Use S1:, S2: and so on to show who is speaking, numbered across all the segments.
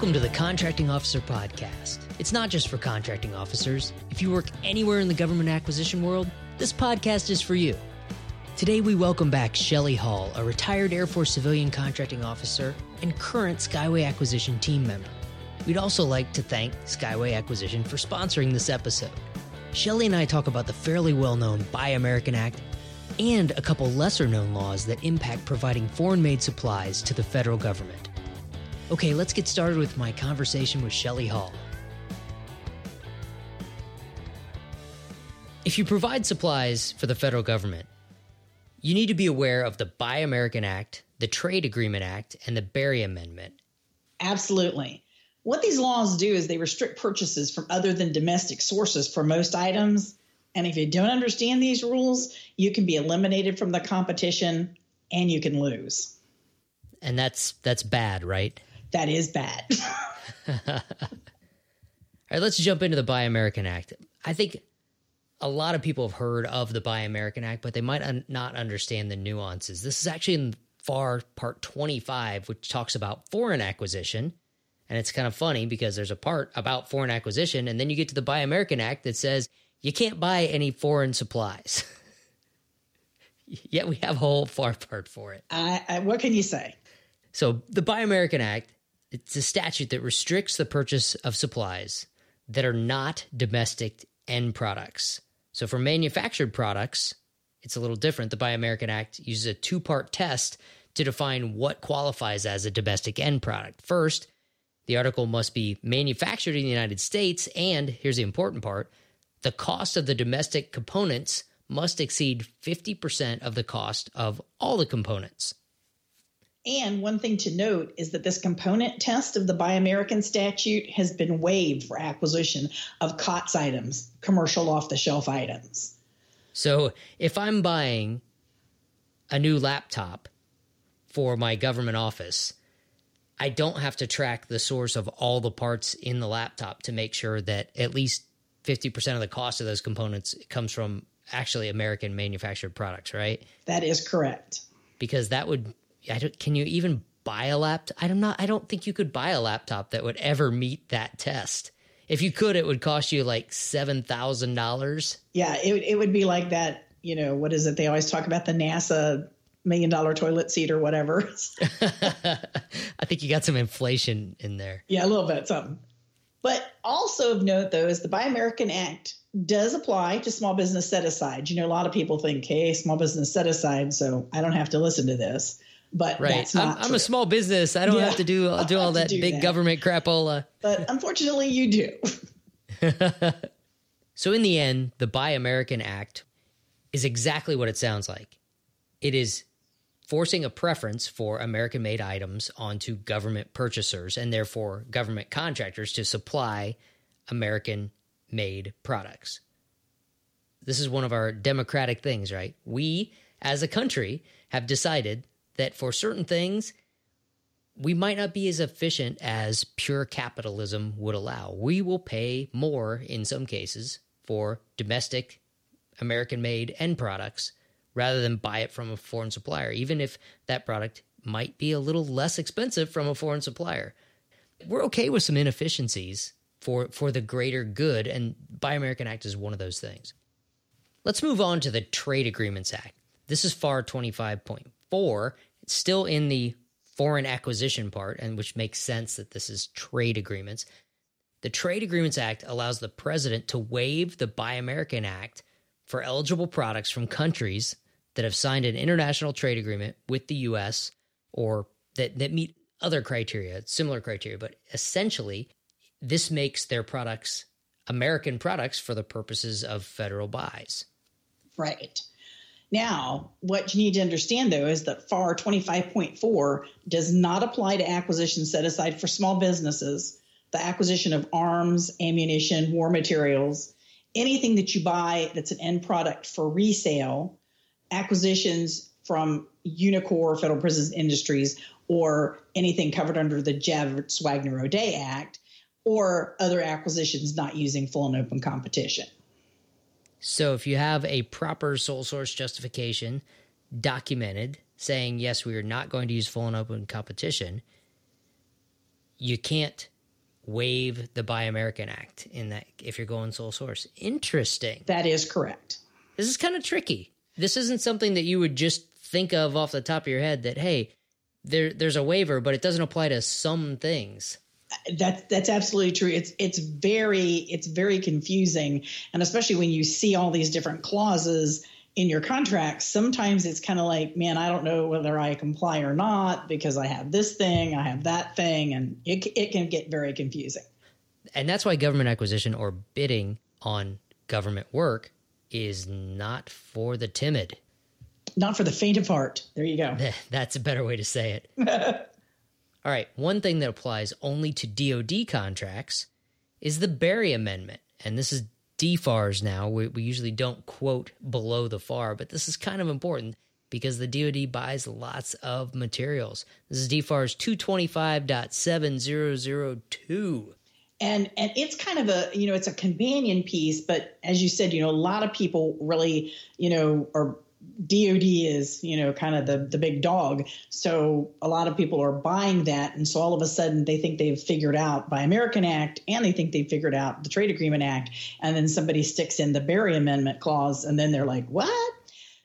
S1: Welcome to the Contracting Officer Podcast. It's not just for contracting officers. If you work anywhere in the government acquisition world, this podcast is for you. Today, we welcome back Shelley Hall, a retired Air Force civilian contracting officer and current Skyway Acquisition team member. We'd also like to thank Skyway Acquisition for sponsoring this episode. Shelley and I talk about the fairly well known Buy American Act and a couple lesser known laws that impact providing foreign made supplies to the federal government. Okay, let's get started with my conversation with Shelley Hall. If you provide supplies for the federal government, you need to be aware of the Buy American Act, the Trade Agreement Act, and the Berry Amendment.
S2: Absolutely. What these laws do is they restrict purchases from other than domestic sources for most items. And if you don't understand these rules, you can be eliminated from the competition and you can lose.
S1: And that's that's bad, right?
S2: That is bad.
S1: All right, let's jump into the Buy American Act. I think a lot of people have heard of the Buy American Act, but they might un- not understand the nuances. This is actually in FAR Part 25, which talks about foreign acquisition. And it's kind of funny because there's a part about foreign acquisition, and then you get to the Buy American Act that says you can't buy any foreign supplies. Yet we have a whole FAR part for it.
S2: I, what can you say?
S1: So the Buy American Act it's a statute that restricts the purchase of supplies that are not domestic end products. So for manufactured products, it's a little different. The Buy American Act uses a two part test to define what qualifies as a domestic end product. First, the article must be manufactured in the United States, and here's the important part the cost of the domestic components must exceed 50% of the cost of all the components.
S2: And one thing to note is that this component test of the Buy American statute has been waived for acquisition of COTS items, commercial off the shelf items.
S1: So if I'm buying a new laptop for my government office, I don't have to track the source of all the parts in the laptop to make sure that at least 50% of the cost of those components comes from actually American manufactured products, right?
S2: That is correct.
S1: Because that would I don't, can you even buy a laptop? I don't know. I don't think you could buy a laptop that would ever meet that test. If you could, it would cost you like seven thousand dollars.
S2: Yeah, it it would be like that. You know what is it? They always talk about the NASA million dollar toilet seat or whatever.
S1: I think you got some inflation in there.
S2: Yeah, a little bit, something. But also of note, though, is the Buy American Act does apply to small business set aside. You know, a lot of people think, hey, small business set aside, so I don't have to listen to this but right.
S1: I'm, I'm, a small business. I don't yeah. have to do do all that do big that. government crapola.
S2: But unfortunately, you do.
S1: so in the end, the Buy American Act is exactly what it sounds like. It is forcing a preference for American made items onto government purchasers and therefore government contractors to supply American made products. This is one of our democratic things, right? We, as a country, have decided that for certain things, we might not be as efficient as pure capitalism would allow. We will pay more in some cases for domestic American made end products rather than buy it from a foreign supplier, even if that product might be a little less expensive from a foreign supplier. We're okay with some inefficiencies for, for the greater good, and Buy American Act is one of those things. Let's move on to the Trade Agreements Act. This is FAR 25.4, still in the foreign acquisition part, and which makes sense that this is trade agreements. The Trade Agreements Act allows the president to waive the Buy American Act for eligible products from countries that have signed an international trade agreement with the U.S. or that, that meet other criteria, similar criteria. But essentially, this makes their products American products for the purposes of federal buys.
S2: Right. Now, what you need to understand though is that FAR 25.4 does not apply to acquisitions set aside for small businesses, the acquisition of arms, ammunition, war materials, anything that you buy that's an end product for resale, acquisitions from Unicor, Federal Prison Industries, or anything covered under the Javits Wagner O'Day Act, or other acquisitions not using full and open competition.
S1: So if you have a proper sole source justification documented saying, yes, we are not going to use full and open competition, you can't waive the Buy American Act in that if you're going sole source. Interesting.
S2: That is correct.
S1: This is kind of tricky. This isn't something that you would just think of off the top of your head that hey, there there's a waiver, but it doesn't apply to some things.
S2: That that's absolutely true. It's it's very it's very confusing, and especially when you see all these different clauses in your contracts, sometimes it's kind of like, man, I don't know whether I comply or not because I have this thing, I have that thing, and it, it can get very confusing.
S1: And that's why government acquisition or bidding on government work is not for the timid.
S2: Not for the faint of heart. There you go.
S1: That's a better way to say it. All right. One thing that applies only to DoD contracts is the Berry Amendment. And this is DFARS now. We, we usually don't quote below the FAR, but this is kind of important because the DoD buys lots of materials. This is DFARS 225.7002.
S2: And and it's kind of a you know it's a companion piece, but as you said, you know a lot of people really you know are DoD is, you know, kind of the the big dog. So a lot of people are buying that, and so all of a sudden they think they've figured out Buy American Act, and they think they've figured out the Trade Agreement Act, and then somebody sticks in the Berry Amendment clause, and then they're like, "What?"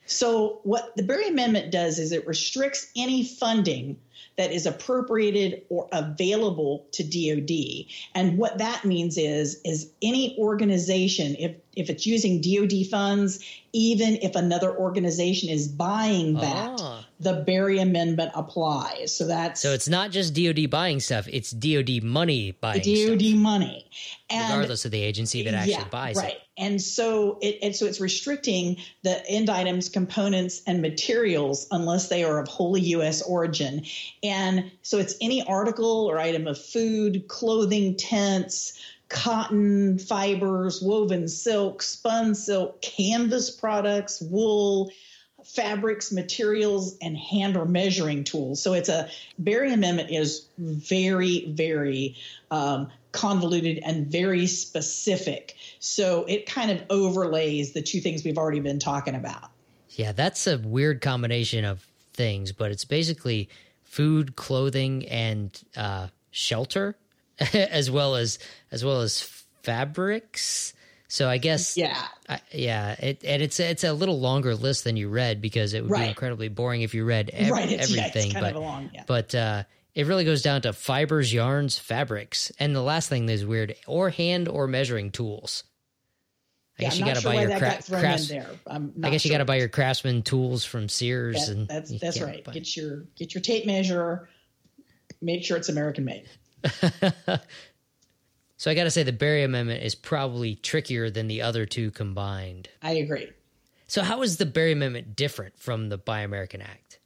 S2: So what the Berry Amendment does is it restricts any funding that is appropriated or available to DoD. And what that means is is any organization if if it's using DoD funds, even if another organization is buying that, ah. the Berry Amendment applies. So that's
S1: so it's not just DoD buying stuff; it's DoD money buying stuff.
S2: DoD
S1: stuff.
S2: money,
S1: and, regardless of the agency that actually yeah, buys
S2: right.
S1: it.
S2: And so it and so it's restricting the end items, components, and materials unless they are of wholly U.S. origin. And so it's any article or item of food, clothing, tents cotton fibers, woven silk, spun silk, canvas products, wool, fabrics, materials, and hand or measuring tools. So it's a Berry Amendment is very, very um, convoluted and very specific. So it kind of overlays the two things we've already been talking about.
S1: Yeah, that's a weird combination of things, but it's basically food, clothing, and uh, shelter as well as as well as fabrics. So I guess
S2: yeah,
S1: I, yeah, it, and it's it's a little longer list than you read because it would right. be incredibly boring if you read ev- right. everything.
S2: Yeah,
S1: but
S2: long, yeah.
S1: but uh, it really goes down to fibers, yarns, fabrics, and the last thing that's weird or hand or measuring tools.
S2: I yeah, guess you got to sure buy your cra- crafts. I
S1: guess sure. you got to buy your craftsman tools from Sears,
S2: that,
S1: and
S2: that's that's right. Buy. Get your get your tape measure. Make sure it's American made.
S1: so I got to say, the Berry Amendment is probably trickier than the other two combined.
S2: I agree.
S1: So, how is the Berry Amendment different from the Buy American Act?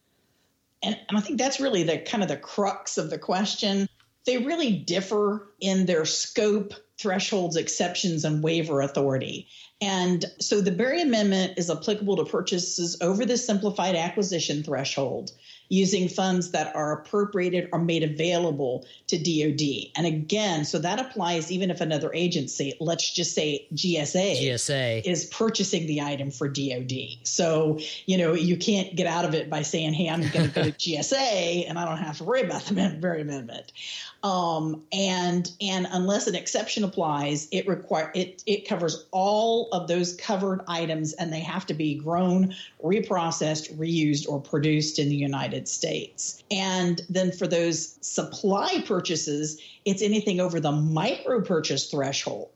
S2: And, and I think that's really the kind of the crux of the question. They really differ in their scope, thresholds, exceptions, and waiver authority. And so the Berry Amendment is applicable to purchases over the simplified acquisition threshold using funds that are appropriated or made available to DoD. And again, so that applies even if another agency, let's just say GSA,
S1: GSA
S2: is purchasing the item for DoD. So, you know, you can't get out of it by saying, hey, I'm going to go to GSA and I don't have to worry about the Berry Amendment. Um, and and unless an exception applies, it require it it covers all of those covered items, and they have to be grown, reprocessed, reused, or produced in the United States. And then for those supply purchases, it's anything over the micro purchase threshold.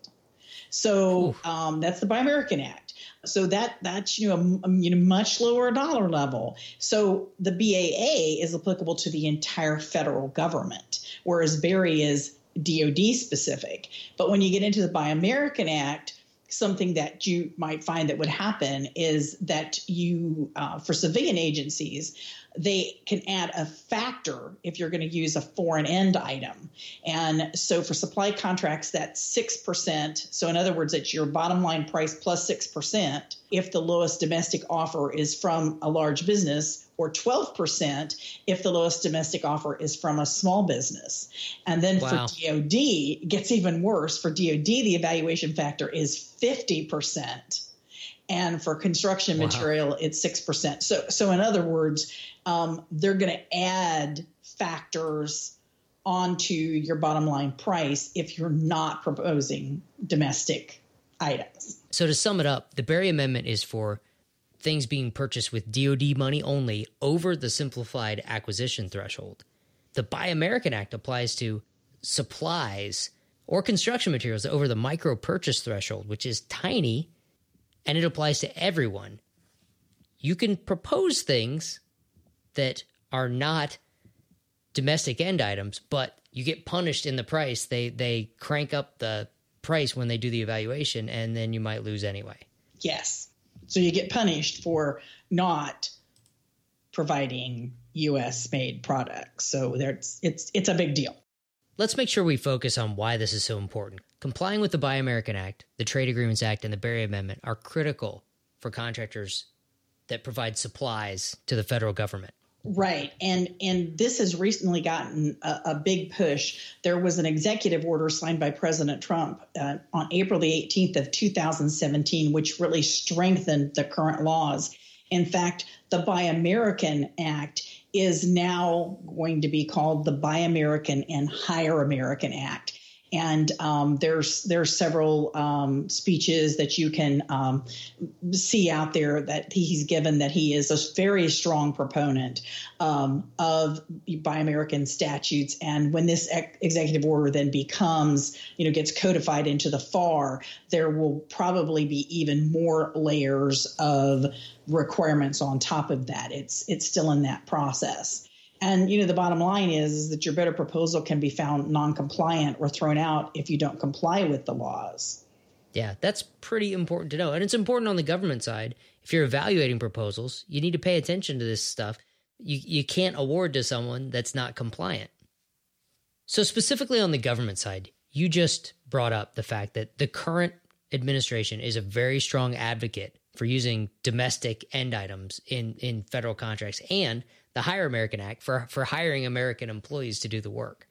S2: So um, that's the Buy American Act. So that that's you know a, you know much lower dollar level. So the BAA is applicable to the entire federal government, whereas Berry is DoD specific. But when you get into the Buy American Act, something that you might find that would happen is that you, uh, for civilian agencies, they can add a factor if you're going to use a foreign end item. And so for supply contracts, that's 6%. So, in other words, it's your bottom line price plus 6% if the lowest domestic offer is from a large business, or 12% if the lowest domestic offer is from a small business. And then wow. for DOD, it gets even worse. For DOD, the evaluation factor is 50% and for construction wow. material it's 6% so so in other words um, they're going to add factors onto your bottom line price if you're not proposing domestic items.
S1: So to sum it up, the Berry Amendment is for things being purchased with DoD money only over the simplified acquisition threshold. The Buy American Act applies to supplies or construction materials over the micro purchase threshold, which is tiny, and it applies to everyone. You can propose things that are not domestic end items, but you get punished in the price. They they crank up the price when they do the evaluation, and then you might lose anyway.
S2: Yes. So you get punished for not providing U.S. made products. So there's it's it's a big deal.
S1: Let's make sure we focus on why this is so important. Complying with the Buy American Act, the Trade Agreements Act, and the Berry Amendment are critical for contractors that provide supplies to the federal government.
S2: Right, and and this has recently gotten a, a, big push. There was an executive order signed by President Trump uh, on April the 18th of 2017, which really strengthened the current laws. In fact, the Buy American Act is now going to be called the Buy American and Hire American Act and um, there's there's several um, speeches that you can um, see out there that he's given that he is a very strong proponent um, of Buy American statutes. And when this ex- executive order then becomes, you know, gets codified into the FAR, there will probably be even more layers of requirements on top of that. It's it's still in that process. And you know, the bottom line is, is that your better proposal can be found non-compliant or thrown out if you don't comply with the laws.
S1: Yeah, that's pretty important to know. And it's important on the government side. If you're evaluating proposals, you need to pay attention to this stuff. You you can't award to someone that's not compliant. So specifically on the government side, you just brought up the fact that the current administration is a very strong advocate for using domestic end items in in federal contracts and the Hire American Act for for hiring American employees to do the work.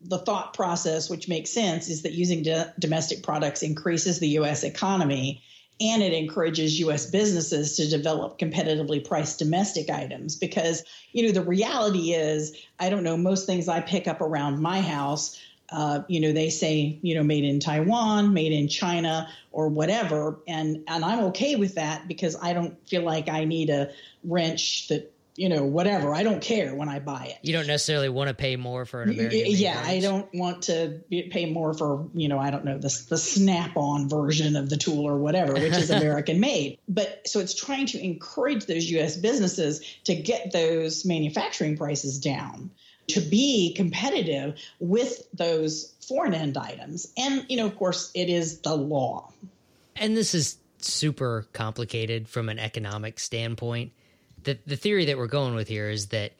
S2: The thought process, which makes sense, is that using do- domestic products increases the U.S. economy and it encourages U.S. businesses to develop competitively priced domestic items. Because you know the reality is, I don't know most things I pick up around my house. Uh, you know, they say, you know, made in Taiwan, made in China, or whatever, and and I'm okay with that because I don't feel like I need a wrench that you know, whatever. I don't care when I buy it.
S1: You don't necessarily want to pay more for an American.
S2: Yeah, I don't want to pay more for, you know, I don't know the the Snap-on version of the tool or whatever, which is American made. But so it's trying to encourage those U.S. businesses to get those manufacturing prices down to be competitive with those foreign end items. And you know, of course, it is the law.
S1: And this is super complicated from an economic standpoint the the theory that we're going with here is that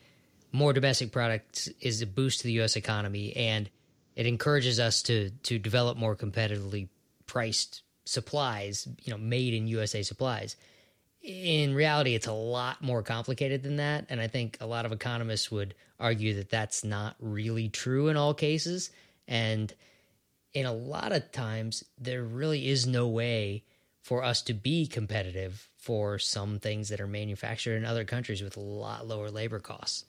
S1: more domestic products is a boost to the U.S. economy, and it encourages us to to develop more competitively priced supplies, you know, made in USA supplies. In reality, it's a lot more complicated than that, and I think a lot of economists would argue that that's not really true in all cases. And in a lot of times, there really is no way for us to be competitive for some things that are manufactured in other countries with a lot lower labor costs.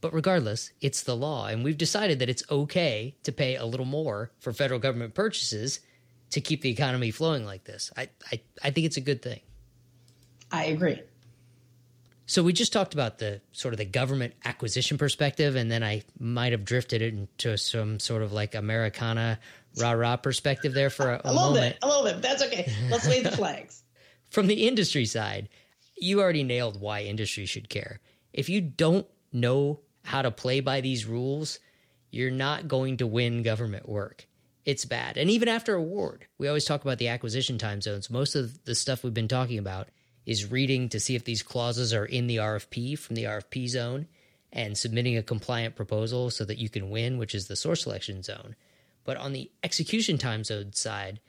S1: But regardless, it's the law, and we've decided that it's okay to pay a little more for federal government purchases to keep the economy flowing like this. I, I, I think it's a good thing.
S2: I agree.
S1: So we just talked about the sort of the government acquisition perspective, and then I might have drifted it into some sort of like Americana rah rah perspective there for a, a,
S2: a little
S1: moment.
S2: bit, a little bit. That's okay. Let's wave the flags.
S1: From the industry side, you already nailed why industry should care. If you don't know how to play by these rules, you're not going to win government work. It's bad. And even after award, we always talk about the acquisition time zones. Most of the stuff we've been talking about is reading to see if these clauses are in the RFP from the RFP zone and submitting a compliant proposal so that you can win, which is the source selection zone. But on the execution time zone side,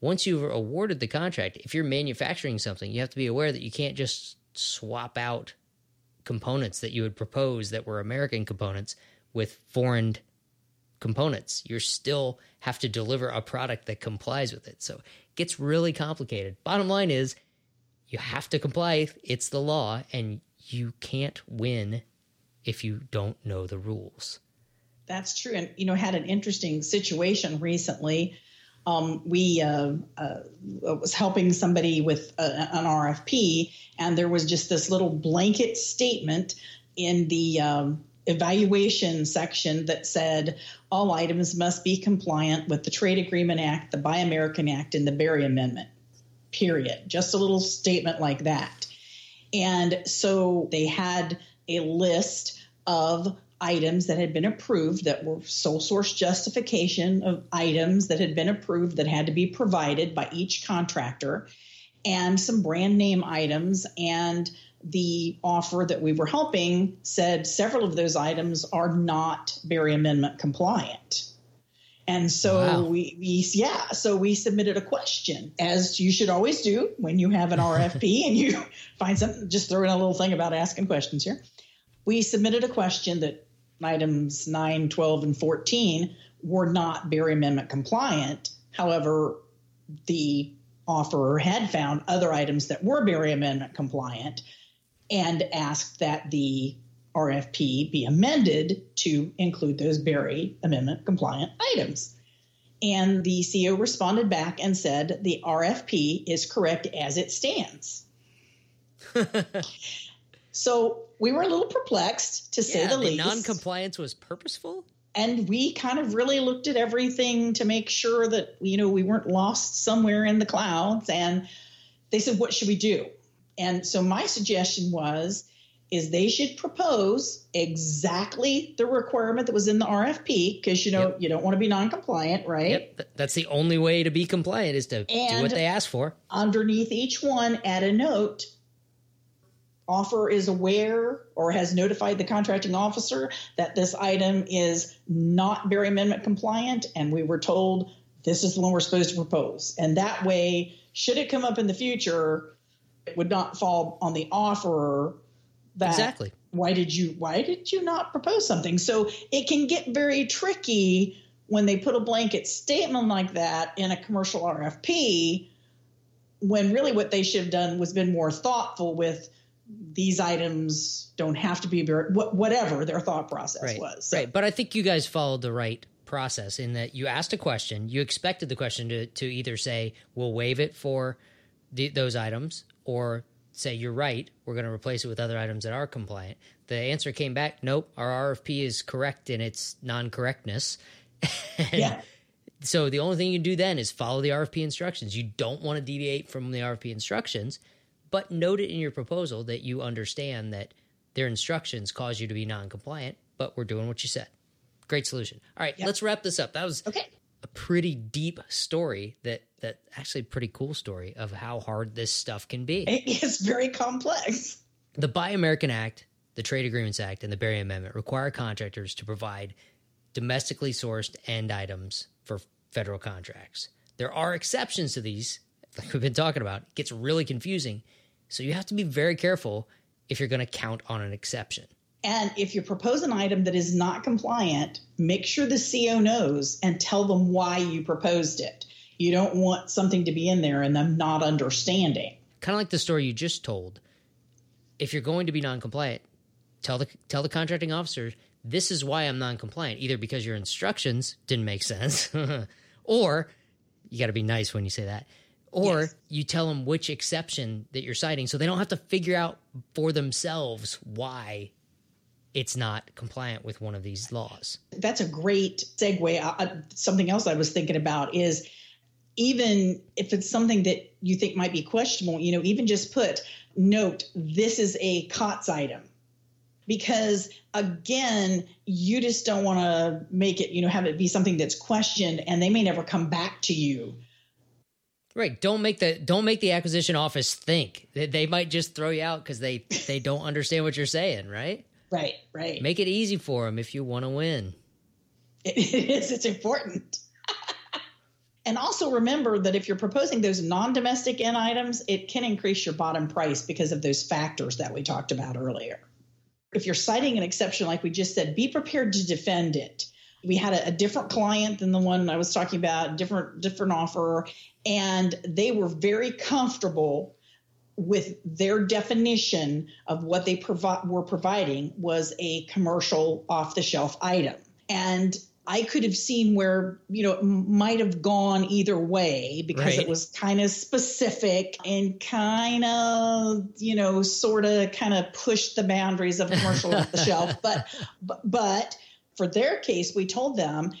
S1: once you've awarded the contract, if you're manufacturing something, you have to be aware that you can't just swap out components that you would propose that were American components with foreign components. You still have to deliver a product that complies with it. So it gets really complicated. Bottom line is you have to comply. It's the law, and you can't win if you don't know the rules.
S2: That's true. And, you know, had an interesting situation recently. Um, we uh, uh, was helping somebody with a, an RFP, and there was just this little blanket statement in the um, evaluation section that said all items must be compliant with the Trade Agreement Act, the Buy American Act, and the Berry Amendment. Period. Just a little statement like that. And so they had a list of items that had been approved that were sole source justification of items that had been approved that had to be provided by each contractor and some brand name items and the offer that we were helping said several of those items are not Berry Amendment compliant. And so wow. we, we, yeah, so we submitted a question, as you should always do when you have an RFP and you find something, just throw in a little thing about asking questions here. We submitted a question that items 9, 12, and 14 were not Berry Amendment compliant. However, the offerer had found other items that were Berry Amendment compliant and asked that the RFP be amended to include those Berry Amendment compliant items. And the CO responded back and said the RFP is correct as it stands. so we were a little perplexed to say the,
S1: the
S2: least.
S1: Non-compliance was purposeful.
S2: And we kind of really looked at everything to make sure that you know we weren't lost somewhere in the clouds. And they said, "What should we do?" And so my suggestion was is they should propose exactly the requirement that was in the RFP because you know yep. you don't want to be non-compliant, right?
S1: Yep. That's the only way to be compliant is to and do what they ask for.
S2: Underneath each one, add a note. Offer is aware or has notified the contracting officer that this item is not Berry Amendment compliant, and we were told this is the one we're supposed to propose. And that way, should it come up in the future, it would not fall on the offerer that
S1: exactly
S2: why did you why did you not propose something so it can get very tricky when they put a blanket statement like that in a commercial rfp when really what they should have done was been more thoughtful with these items don't have to be whatever their thought process
S1: right.
S2: was
S1: so. right but i think you guys followed the right process in that you asked a question you expected the question to, to either say we'll waive it for the, those items or say you're right, we're going to replace it with other items that are compliant. The answer came back, nope, our RFP is correct in its non-correctness.
S2: yeah.
S1: So the only thing you can do then is follow the RFP instructions. You don't want to deviate from the RFP instructions, but note it in your proposal that you understand that their instructions cause you to be non-compliant, but we're doing what you said. Great solution. All right, yep. let's wrap this up. That was
S2: okay.
S1: a pretty deep story that that actually pretty cool story of how hard this stuff can be.
S2: It is very complex.
S1: The Buy American Act, the Trade Agreements Act, and the Berry Amendment require contractors to provide domestically sourced end items for federal contracts. There are exceptions to these, like we've been talking about. It gets really confusing. So you have to be very careful if you're going to count on an exception.
S2: And if you propose an item that is not compliant, make sure the CO knows and tell them why you proposed it. You don't want something to be in there and them not understanding.
S1: Kind of like the story you just told. If you're going to be non-compliant, tell the tell the contracting officer this is why I'm non-compliant. Either because your instructions didn't make sense, or you got to be nice when you say that, or yes. you tell them which exception that you're citing, so they don't have to figure out for themselves why it's not compliant with one of these laws.
S2: That's a great segue. Uh, something else I was thinking about is even if it's something that you think might be questionable, you know, even just put note this is a COTS item. Because again, you just don't want to make it, you know, have it be something that's questioned and they may never come back to you.
S1: Right. Don't make the don't make the acquisition office think. They, they might just throw you out because they they don't understand what you're saying. Right.
S2: Right. Right.
S1: Make it easy for them if you want to win.
S2: It is. It's important. And also remember that if you're proposing those non domestic end items, it can increase your bottom price because of those factors that we talked about earlier. If you're citing an exception, like we just said, be prepared to defend it. We had a, a different client than the one I was talking about, different different offer, and they were very comfortable with their definition of what they provi- were providing was a commercial off the shelf item And I could have seen where, you know, it might have gone either way because right. it was kind of specific and kind of, you know, sort of kind of pushed the boundaries of commercial off the shelf. But, but, for their case, we told them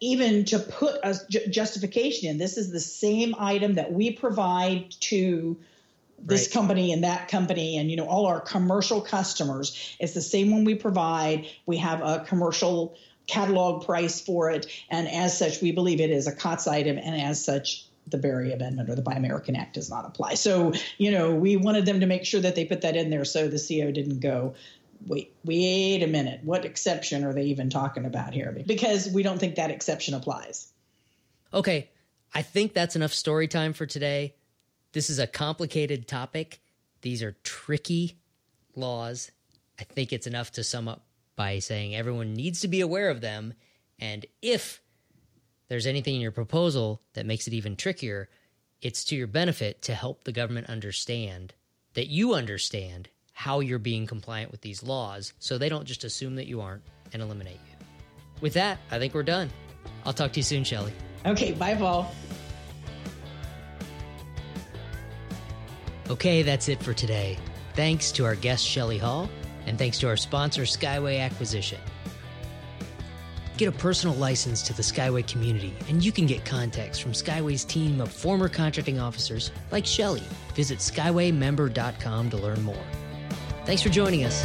S2: even to put a justification in this is the same item that we provide to this right. company and that company and you know all our commercial customers it's the same one we provide we have a commercial catalog price for it. And as such, we believe it is a COTS item. And as such, the Berry Amendment or the Buy American Act does not apply. So, you know, we wanted them to make sure that they put that in there so the CO didn't go, wait, wait a minute, what exception are they even talking about here? Because we don't think that exception applies.
S1: Okay, I think that's enough story time for today. This is a complicated topic. These are tricky laws. I think it's enough to sum up by saying everyone needs to be aware of them. And if there's anything in your proposal that makes it even trickier, it's to your benefit to help the government understand that you understand how you're being compliant with these laws so they don't just assume that you aren't and eliminate you. With that, I think we're done. I'll talk to you soon, Shelly.
S2: Okay, bye, Paul.
S1: Okay, that's it for today. Thanks to our guest, Shelly Hall and thanks to our sponsor, Skyway Acquisition. Get a personal license to the Skyway community, and you can get contacts from Skyway's team of former contracting officers like Shelly. Visit SkywayMember.com to learn more. Thanks for joining us.